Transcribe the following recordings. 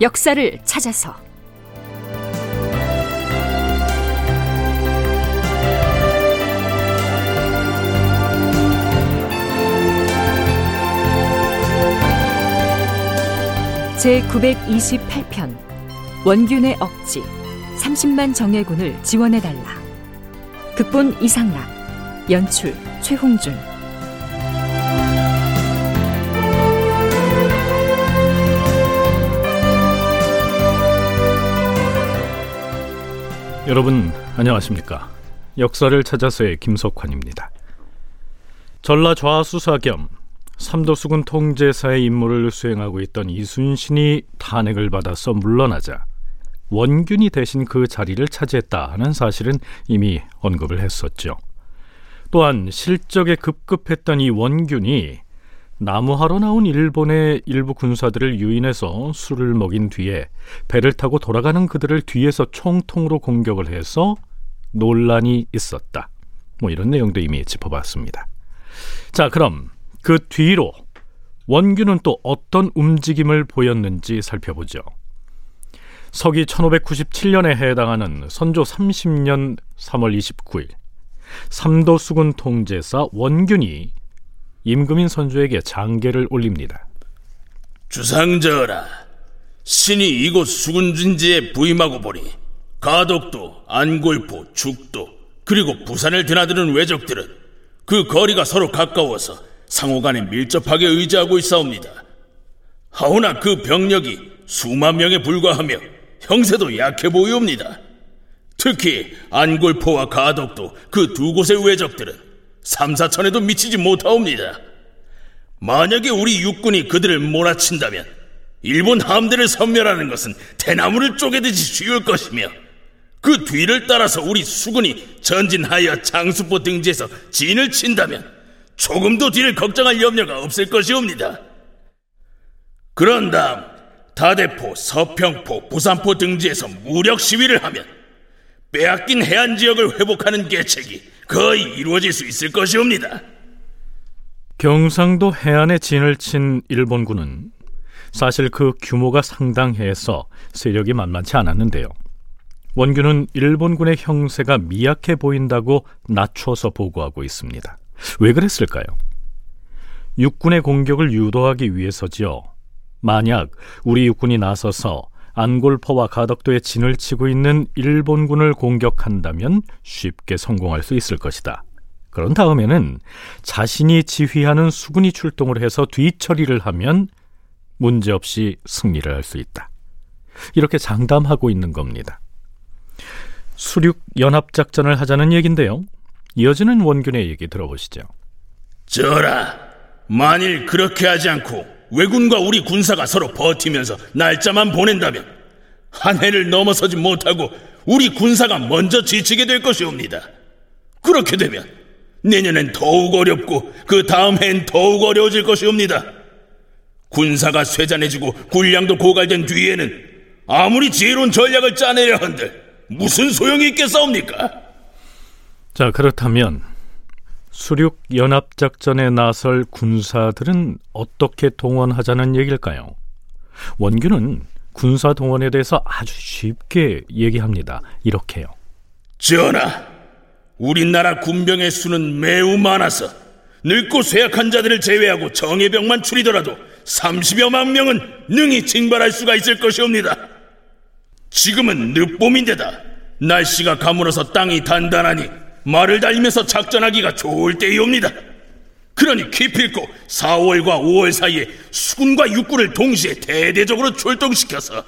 역사를 찾아서. 제 928편 원균의 억지 30만 정예군을 지원해달라. 극본 이상락 연출 최홍준 여러분 안녕하십니까 역사를 찾아서의 김석환입니다 전라 좌 수사 겸 삼도수군 통제사의 임무를 수행하고 있던 이순신이 탄핵을 받아서 물러나자 원균이 대신 그 자리를 차지했다 하는 사실은 이미 언급을 했었죠. 또한 실적에 급급했던 이 원균이 나무하러 나온 일본의 일부 군사들을 유인해서 술을 먹인 뒤에 배를 타고 돌아가는 그들을 뒤에서 총통으로 공격을 해서 논란이 있었다. 뭐 이런 내용도 이미 짚어봤습니다. 자, 그럼 그 뒤로 원균은 또 어떤 움직임을 보였는지 살펴보죠. 서기 1597년에 해당하는 선조 30년 3월 29일 삼도수군 통제사 원균이 임금인 선조에게 장계를 올립니다. 주상전하, 신이 이곳 수군진지에 부임하고 보니 가덕도, 안골포, 죽도 그리고 부산을 드나드는 왜적들은 그 거리가 서로 가까워서 상호간에 밀접하게 의지하고 있사옵니다. 하오나 그 병력이 수만 명에 불과하며 형세도 약해 보이옵니다. 특히 안골포와 가덕도 그 두 곳의 왜적들은 삼사천에도 미치지 못하옵니다. 만약에 우리 육군이 그들을 몰아친다면 일본 함대를 섬멸하는 것은 대나무를 쪼개듯이 쉬울 것이며 그 뒤를 따라서 우리 수군이 전진하여 장수포 등지에서 진을 친다면 조금도 뒤를 걱정할 염려가 없을 것이옵니다. 그런 다음 다대포, 서평포, 부산포 등지에서 무력 시위를 하면 빼앗긴 해안 지역을 회복하는 계책이 거의 이루어질 수 있을 것이옵니다. 경상도 해안에 진을 친 일본군은 사실 그 규모가 상당해서 세력이 만만치 않았는데요. 원균은 일본군의 형세가 미약해 보인다고 낮춰서 보고하고 있습니다. 왜 그랬을까요? 육군의 공격을 유도하기 위해서지요. 만약 우리 육군이 나서서 안골포와 가덕도에 진을 치고 있는 일본군을 공격한다면 쉽게 성공할 수 있을 것이다. 그런 다음에는 자신이 지휘하는 수군이 출동을 해서 뒤처리를 하면 문제없이 승리를 할 수 있다. 이렇게 장담하고 있는 겁니다. 수륙 연합 작전을 하자는 얘긴데요. 이어지는 원균의 얘기 들어보시죠. 전하, 만일 그렇게 하지 않고 왜군과 우리 군사가 서로 버티면서 날짜만 보낸다면 한 해를 넘어서지 못하고 우리 군사가 먼저 지치게 될 것이옵니다. 그렇게 되면 내년엔 더욱 어렵고 그 다음 해엔 더욱 어려워질 것이옵니다. 군사가 쇠잔해지고 군량도 고갈된 뒤에는 아무리 지혜로운 전략을 짜내려 한들 무슨 소용이 있겠사옵니까? 자, 그렇다면 수륙 연합 작전에 나설 군사들은 어떻게 동원하자는 얘기일까요? 원균은 군사 동원에 대해서 아주 쉽게 얘기합니다. 이렇게요. 전하, 우리나라 군병의 수는 매우 많아서 늙고 쇠약한 자들을 제외하고 정예병만 추리더라도 30여만 명은 능히 징발할 수가 있을 것이옵니다. 지금은 늦봄인데다 날씨가 가물어서 땅이 단단하니 말을 달리면서 작전하기가 좋을 때이옵니다. 그러니 기필코 4월과 5월 사이에 수군과 육군을 동시에 대대적으로 출동시켜서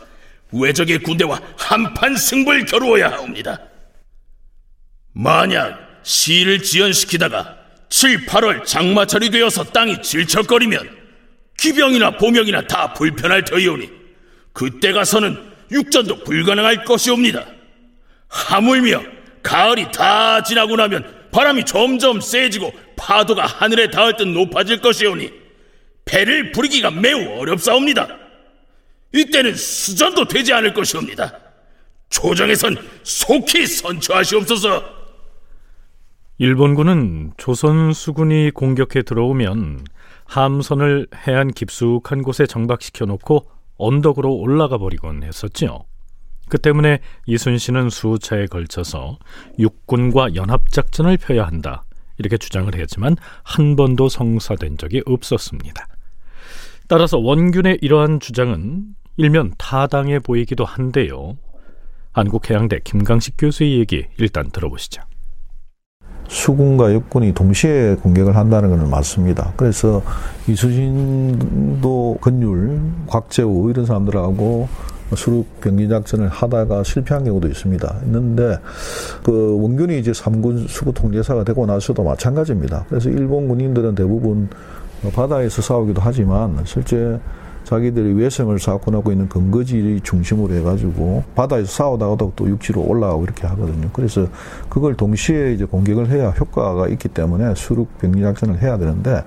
외적의 군대와 한판 승부를 겨루어야 하옵니다. 만약 시를 지연시키다가 7, 8월 장마철이 되어서 땅이 질척거리면 기병이나 보명이나 다 불편할 터이오니 그때 가서는 육전도 불가능할 것이옵니다. 하물며 가을이 다 지나고 나면 바람이 점점 세지고 파도가 하늘에 닿을 듯 높아질 것이오니 배를 부리기가 매우 어렵사옵니다. 이때는 수전도 되지 않을 것이옵니다. 조정에선 속히 선처하시옵소서. 일본군은 조선 수군이 공격해 들어오면 함선을 해안 깊숙한 곳에 정박시켜 놓고 언덕으로 올라가 버리곤 했었지요. 그 때문에 이순신은 수차에 걸쳐서 육군과 연합작전을 펴야 한다. 이렇게 주장을 했지만 한 번도 성사된 적이 없었습니다. 따라서 원균의 이러한 주장은 일면 타당해 보이기도 한데요. 한국해양대 김강식 교수의 얘기 일단 들어보시죠. 수군과 육군이 동시에 공격을 한다는 것은 맞습니다. 그래서 이수진도 건율, 곽재우 이런 사람들하고 수륙 병기 작전을 하다가 실패한 경우도 있습니다. 있는데 그 원균이 이제 삼군 수구 통제사가 되고 나서도 마찬가지입니다. 그래서 일본 군인들은 대부분 바다에서 싸우기도 하지만 실제 자기들이 외sem을 쌓고 나고 있는 근거지 중심으로 해가지고 바다에서 싸우다가도 또 육지로 올라가고 이렇게 하거든요. 그래서 그걸 동시에 이제 공격을 해야 효과가 있기 때문에 수륙 병리 작전을 해야 되는데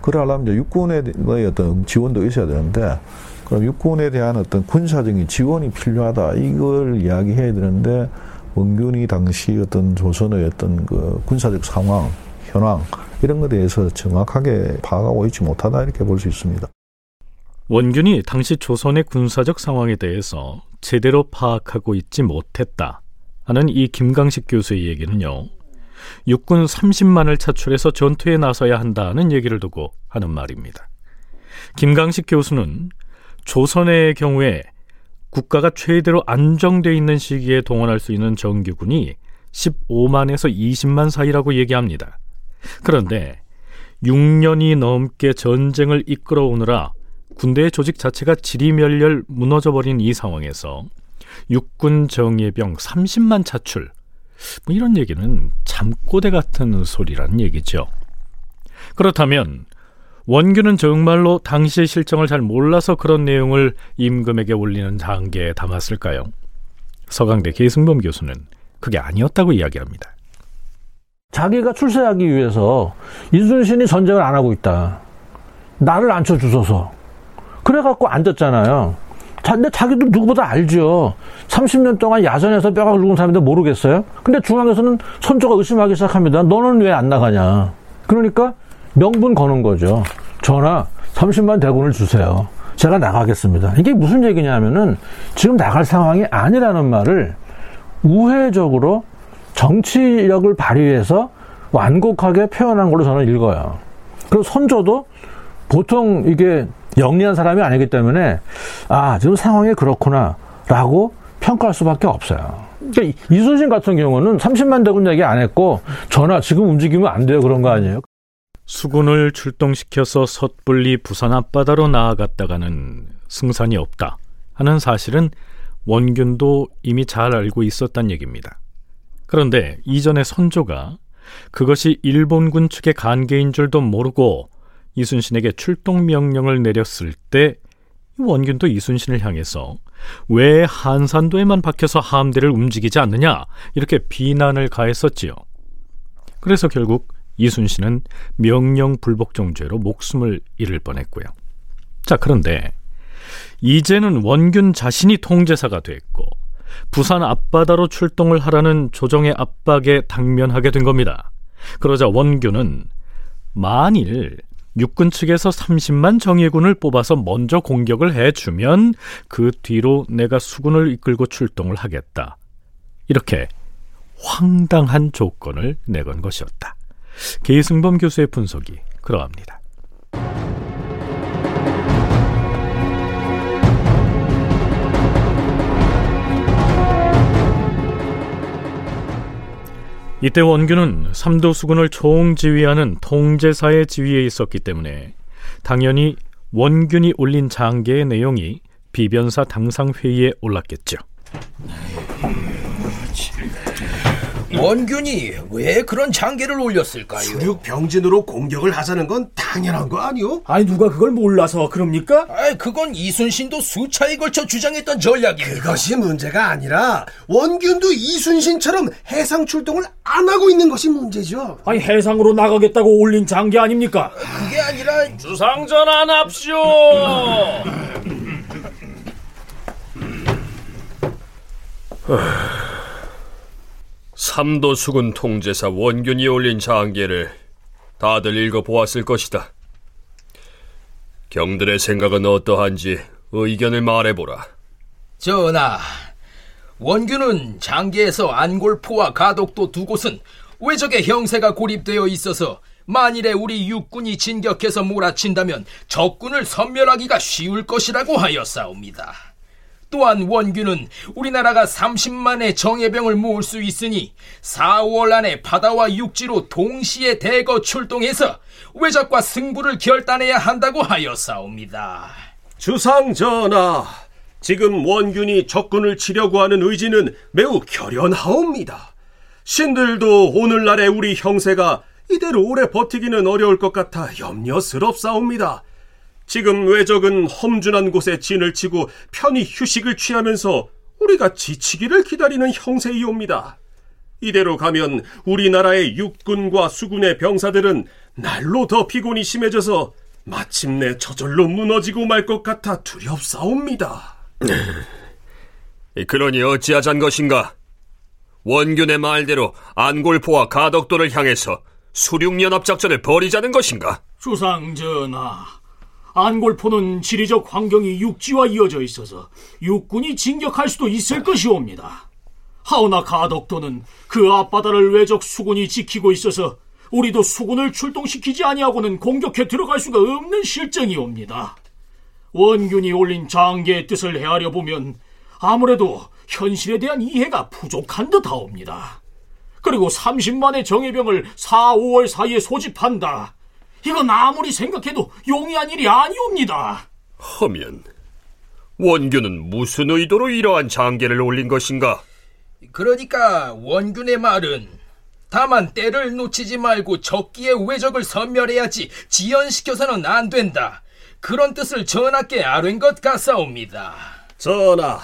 그러려면 이제 육군의 어떤 지원도 있어야 되는데 그럼 육군에 대한 어떤 군사적인 지원이 필요하다 이걸 이야기해야 되는데 원균이 당시 어떤 조선의 어떤 그 군사적 상황 현황 이런 것에 대해서 정확하게 파악하고 있지 못하다 이렇게 볼 수 있습니다. 원균이 당시 조선의 군사적 상황에 대해서 제대로 파악하고 있지 못했다 하는 이 김강식 교수의 얘기는요. 육군 30만을 차출해서 전투에 나서야 한다는 얘기를 두고 하는 말입니다. 김강식 교수는 조선의 경우에 국가가 최대로 안정돼 있는 시기에 동원할 수 있는 정규군이 15만에서 20만 사이라고 얘기합니다. 그런데 6년이 넘게 전쟁을 이끌어오느라 군대의 조직 자체가 지리멸렬 무너져 버린 이 상황에서 육군 정예병 30만 차출 뭐 이런 얘기는 잠꼬대 같은 소리란 얘기죠. 그렇다면 원규는 정말로 당시의 실정을 잘 몰라서 그런 내용을 임금에게 올리는 장계에 담았을까요? 서강대 계승범 교수는 그게 아니었다고 이야기합니다. 자기가 출세하기 위해서 이순신이 전쟁을 안 하고 있다. 나를 앉혀 주소서. 그래갖고 앉았잖아요. 근데 자기도 누구보다 알죠. 30년 동안 야전에서 뼈가 굵은 사람인데 모르겠어요? 근데 중앙에서는 선조가 의심하기 시작합니다. 너는 왜 안 나가냐? 그러니까 명분 거는 거죠. 전하, 30만 대군을 주세요. 제가 나가겠습니다. 이게 무슨 얘기냐면은 지금 나갈 상황이 아니라는 말을 우회적으로 정치력을 발휘해서 완곡하게 표현한 걸로 저는 읽어요. 그리고 선조도 보통 이게 영리한 사람이 아니기 때문에 아 지금 상황이 그렇구나라고 평가할 수밖에 없어요. 그러니까 이순신 같은 경우는 30만 대군 얘기 안 했고 전하 지금 움직이면 안 돼요 그런 거 아니에요? 수군을 출동시켜서 섣불리 부산 앞바다로 나아갔다가는 승산이 없다 하는 사실은 원균도 이미 잘 알고 있었단 얘기입니다. 그런데 이전에 선조가 그것이 일본군 측의 간계인 줄도 모르고 이순신에게 출동 명령을 내렸을 때 원균도 이순신을 향해서 왜 한산도에만 박혀서 함대를 움직이지 않느냐 이렇게 비난을 가했었지요. 그래서 결국 이순신은 명령 불복종죄로 목숨을 잃을 뻔했고요. 자 그런데 이제는 원균 자신이 통제사가 됐고 부산 앞바다로 출동을 하라는 조정의 압박에 당면하게 된 겁니다. 그러자 원균은 만일 육군 측에서 30만 정예군을 뽑아서 먼저 공격을 해주면 그 뒤로 내가 수군을 이끌고 출동을 하겠다. 이렇게 황당한 조건을 내건 것이었다. 계승범 교수의 분석이 그러합니다. 이때 원균은 삼도 수군을 총지휘하는 통제사의 지위에 있었기 때문에 당연히 원균이 올린 장계의 내용이 비변사 당상 회의에 올랐겠죠. 원균이 왜 그런 장계를 올렸을까요? 수륙 병진으로 공격을 하자는 건 당연한 거 아니오? 아니 누가 그걸 몰라서 그럽니까? 아, 그건 이순신도 수차에 걸쳐 주장했던 전략입니다. 그것이 문제가 아니라 원균도 이순신처럼 해상 출동을 안 하고 있는 것이 문제죠. 아니 해상으로 나가겠다고 올린 장계 아닙니까? 그게 아니라 주상전환합시오. 삼도 수군 통제사 원균이 올린 장계를 다들 읽어보았을 것이다. 경들의 생각은 어떠한지 의견을 말해보라. 전하, 원균은 장계에서 안골포와 가덕도 두 곳은 왜적의 형세가 고립되어 있어서 만일에 우리 육군이 진격해서 몰아친다면 적군을 섬멸하기가 쉬울 것이라고 하였사옵니다. 또한 원균은 우리나라가 30만의 정예병을 모을 수 있으니 4월 안에 바다와 육지로 동시에 대거 출동해서 왜적과 승부를 결단해야 한다고 하였사옵니다. 주상 전하, 지금 원균이 적군을 치려고 하는 의지는 매우 결연하옵니다. 신들도 오늘날의 우리 형세가 이대로 오래 버티기는 어려울 것 같아 염려스럽사옵니다. 지금 외적은 험준한 곳에 진을 치고 편히 휴식을 취하면서 우리가 지치기를 기다리는 형세이옵니다. 이대로 가면 우리나라의 육군과 수군의 병사들은 날로 더 피곤이 심해져서 마침내 저절로 무너지고 말 것 같아 두렵사옵니다. 그러니 어찌하잔 것인가? 원균의 말대로 안골포와 가덕도를 향해서 수륙연합작전을 벌이자는 것인가? 주상전하, 안골포는 지리적 환경이 육지와 이어져 있어서 육군이 진격할 수도 있을 것이옵니다. 하오나 가덕도는 그 앞바다를 외적 수군이 지키고 있어서 우리도 수군을 출동시키지 아니하고는 공격해 들어갈 수가 없는 실정이옵니다. 원균이 올린 장계의 뜻을 헤아려 보면 아무래도 현실에 대한 이해가 부족한 듯하옵니다. 그리고 30만의 정예병을 4, 5월 사이에 소집한다. 이건 아무리 생각해도 용이한 일이 아니옵니다. 하면 원균은 무슨 의도로 이러한 장계를 올린 것인가? 그러니까 원균의 말은 다만 때를 놓치지 말고 적기의 외적을 섬멸해야지 지연시켜서는 안 된다. 그런 뜻을 전하께 아뢰는 것 같사옵니다. 전하,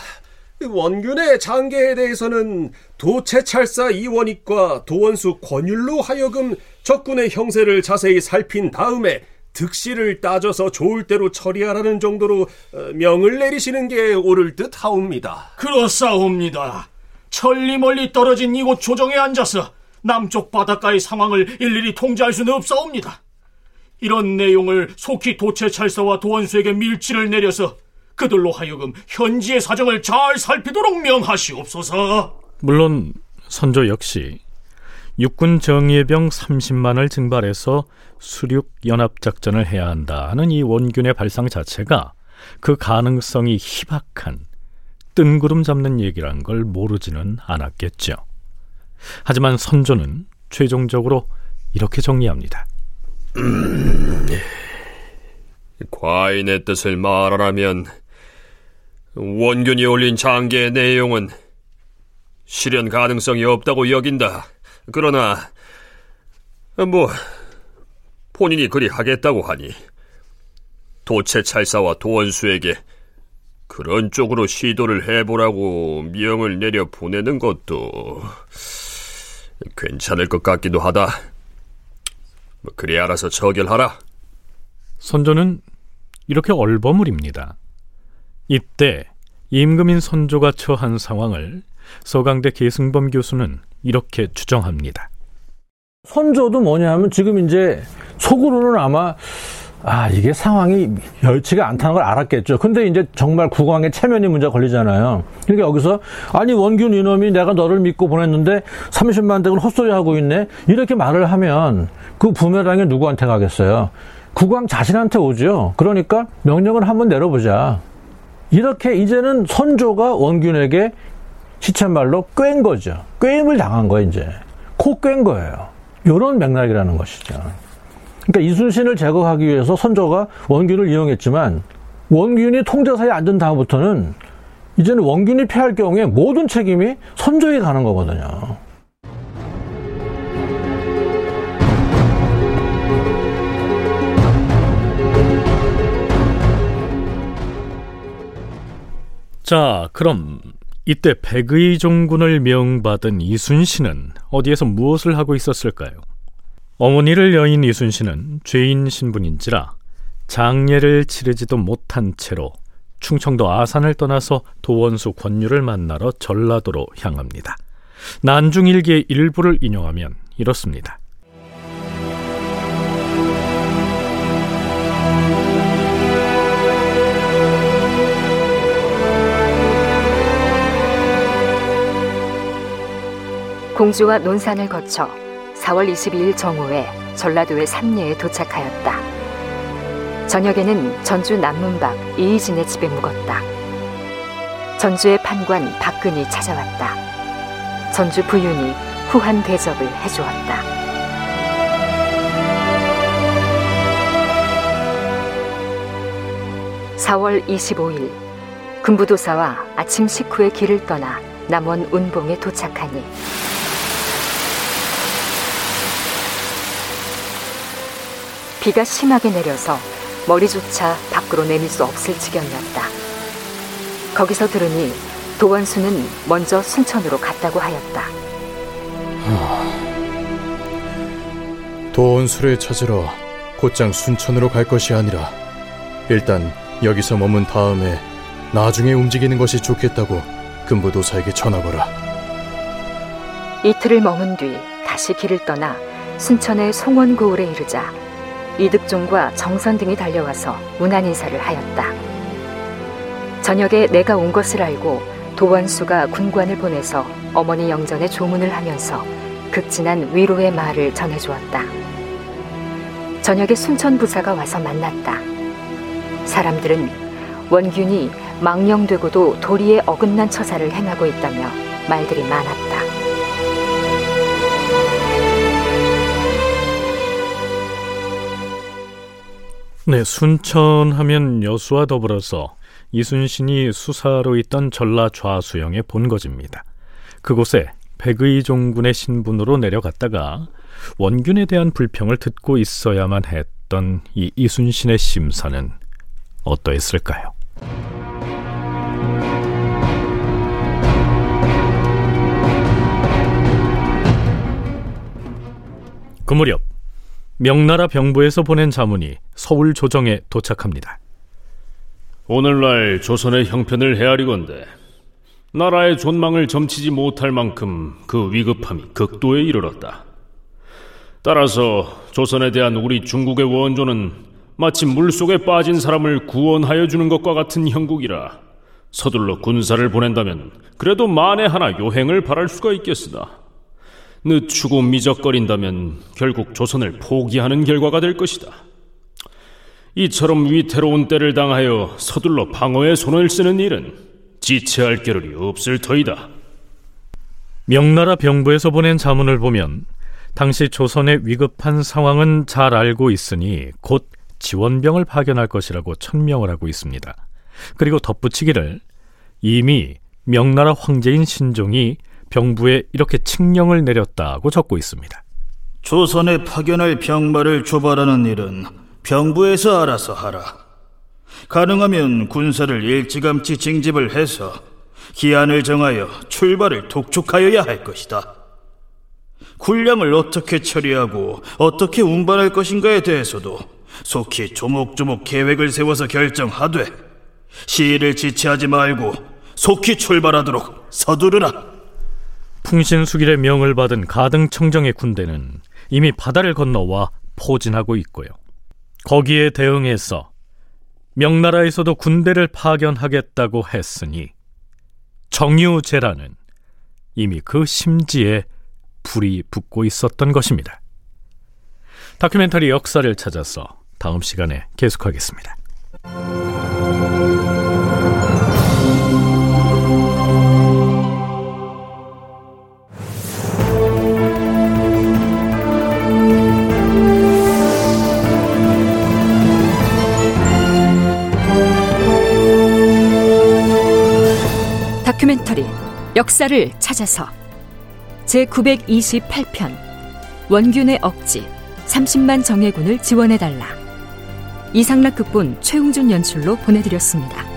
원균의 장계에 대해서는 도채찰사 이원익과 도원수 권율로 하여금 적군의 형세를 자세히 살핀 다음에 득실을 따져서 좋을 대로 처리하라는 정도로 어, 명을 내리시는 게 옳을 듯 하옵니다. 그렇사옵니다. 천리 멀리 떨어진 이곳 조정에 앉아서 남쪽 바닷가의 상황을 일일이 통제할 수는 없사옵니다. 이런 내용을 속히 도채찰사와 도원수에게 밀지를 내려서 그들로 하여금 현지의 사정을 잘 살피도록 명하시옵소서. 물론 선조 역시 육군 정예병 30만을 증발해서 수륙 연합 작전을 해야 한다는 이 원균의 발상 자체가 그 가능성이 희박한 뜬구름 잡는 얘기란 걸 모르지는 않았겠죠. 하지만 선조는 최종적으로 이렇게 정리합니다. 과인의 뜻을 말하라면 원균이 올린 장계의 내용은 실현 가능성이 없다고 여긴다. 그러나 뭐 본인이 그리 하겠다고 하니 도체 찰사와 도원수에게 그런 쪽으로 시도를 해보라고 명을 내려 보내는 것도 괜찮을 것 같기도 하다. 뭐 그리 알아서 처결하라. 선조는 이렇게 얼버무립니다. 이때 임금인 선조가 처한 상황을 서강대 계승범 교수는 이렇게 추정합니다. 선조도 뭐냐 하면 지금 이제 속으로는 아마 아, 이게 상황이 열치가 않다는 걸 알았겠죠. 근데 이제 정말 국왕의 체면이 문제 걸리잖아요. 그러니까 여기서, 아니, 원균 이놈이 내가 너를 믿고 보냈는데 30만 대군 헛소리 하고 있네? 이렇게 말을 하면 그 부메랑이 누구한테 가겠어요? 국왕 자신한테 오죠. 그러니까 명령을 한번 내려보자. 이렇게 이제는 선조가 원균에게 시쳇말로 꿰인 거죠. 꿰임을 당한 거예요, 이제. 코 꿰인 거예요. 요런 맥락이라는 것이죠. 그러니까 이순신을 제거하기 위해서 선조가 원균을 이용했지만 원균이 통제사에 앉은 다음부터는 이제는 원균이 패할 경우에 모든 책임이 선조에 가는 거거든요. 자, 그럼 이때 백의 종군을 명받은 이순신은 어디에서 무엇을 하고 있었을까요? 어머니를 여인 이순신은 죄인 신분인지라 장례를 치르지도 못한 채로 충청도 아산을 떠나서 도원수 권유를 만나러 전라도로 향합니다. 난중일기의 일부를 인용하면 이렇습니다. 공주와 논산을 거쳐 4월 22일 정오에 전라도의 삼례에 도착하였다. 저녁에는 전주 남문박 이희진의 집에 묵었다. 전주의 판관 박근이 찾아왔다. 전주 부윤이 후한 대접을 해주었다. (4월 25일) 금부도사와 아침 식후에 길을 떠나 남원 운봉에 도착하니 비가 심하게 내려서 머리조차 밖으로 내밀 수 없을 지경이었다. 거기서 들으니 도원수는 먼저 순천으로 갔다고 하였다. 도원수를 찾으러 곧장 순천으로 갈 것이 아니라 일단 여기서 머문 다음에 나중에 움직이는 것이 좋겠다고 금부도사에게 전하거라. 이틀을 머문 뒤 다시 길을 떠나 순천의 송원고을에 이르자 이득종과 정선 등이 달려와서 문안 인사를 하였다. 저녁에 내가 온 것을 알고 도원수가 군관을 보내서 어머니 영전에 조문을 하면서 극진한 위로의 말을 전해주었다. 저녁에 순천 부사가 와서 만났다. 사람들은 원균이 망령되고도 도리에 어긋난 처사를 행하고 있다며 말들이 많았다. 네, 순천 하면 여수와 더불어서 이순신이 수사로 있던 전라 좌수영의 본거지입니다. 그곳에 백의종군의 신분으로 내려갔다가 원균에 대한 불평을 듣고 있어야만 했던 이 이순신의 심사는 어떠했을까요? 그 무렵 명나라 병부에서 보낸 자문이 서울 조정에 도착합니다. 오늘날 조선의 형편을 헤아리건대 나라의 존망을 점치지 못할 만큼 그 위급함이 극도에 이르렀다. 따라서 조선에 대한 우리 중국의 원조는 마치 물속에 빠진 사람을 구원하여 주는 것과 같은 형국이라 서둘러 군사를 보낸다면 그래도 만에 하나 요행을 바랄 수가 있겠으나 늦추고 미적거린다면 결국 조선을 포기하는 결과가 될 것이다. 이처럼 위태로운 때를 당하여 서둘러 방어에 손을 쓰는 일은 지체할 겨를이 없을 터이다. 명나라 병부에서 보낸 자문을 보면 당시 조선의 위급한 상황은 잘 알고 있으니 곧 지원병을 파견할 것이라고 천명을 하고 있습니다. 그리고 덧붙이기를 이미 명나라 황제인 신종이 병부에 이렇게 칙령을 내렸다고 적고 있습니다. 조선에 파견할 병마를 조발하는 일은 병부에서 알아서 하라. 가능하면 군사를 일찌감치 징집을 해서 기한을 정하여 출발을 독촉하여야 할 것이다. 군량을 어떻게 처리하고 어떻게 운반할 것인가에 대해서도 속히 조목조목 계획을 세워서 결정하되 시일을 지체하지 말고 속히 출발하도록 서두르라. 풍신수길의 명을 받은 가등청정의 군대는 이미 바다를 건너와 포진하고 있고요. 거기에 대응해서 명나라에서도 군대를 파견하겠다고 했으니 정유재라는 이미 그 심지에 불이 붙고 있었던 것입니다. 다큐멘터리 역사를 찾아서 다음 시간에 계속하겠습니다. 역사를 찾아서 제 928편 원균의 억지 30만 정예군을 지원해달라 이상락 극본 최웅준 연출로 보내드렸습니다.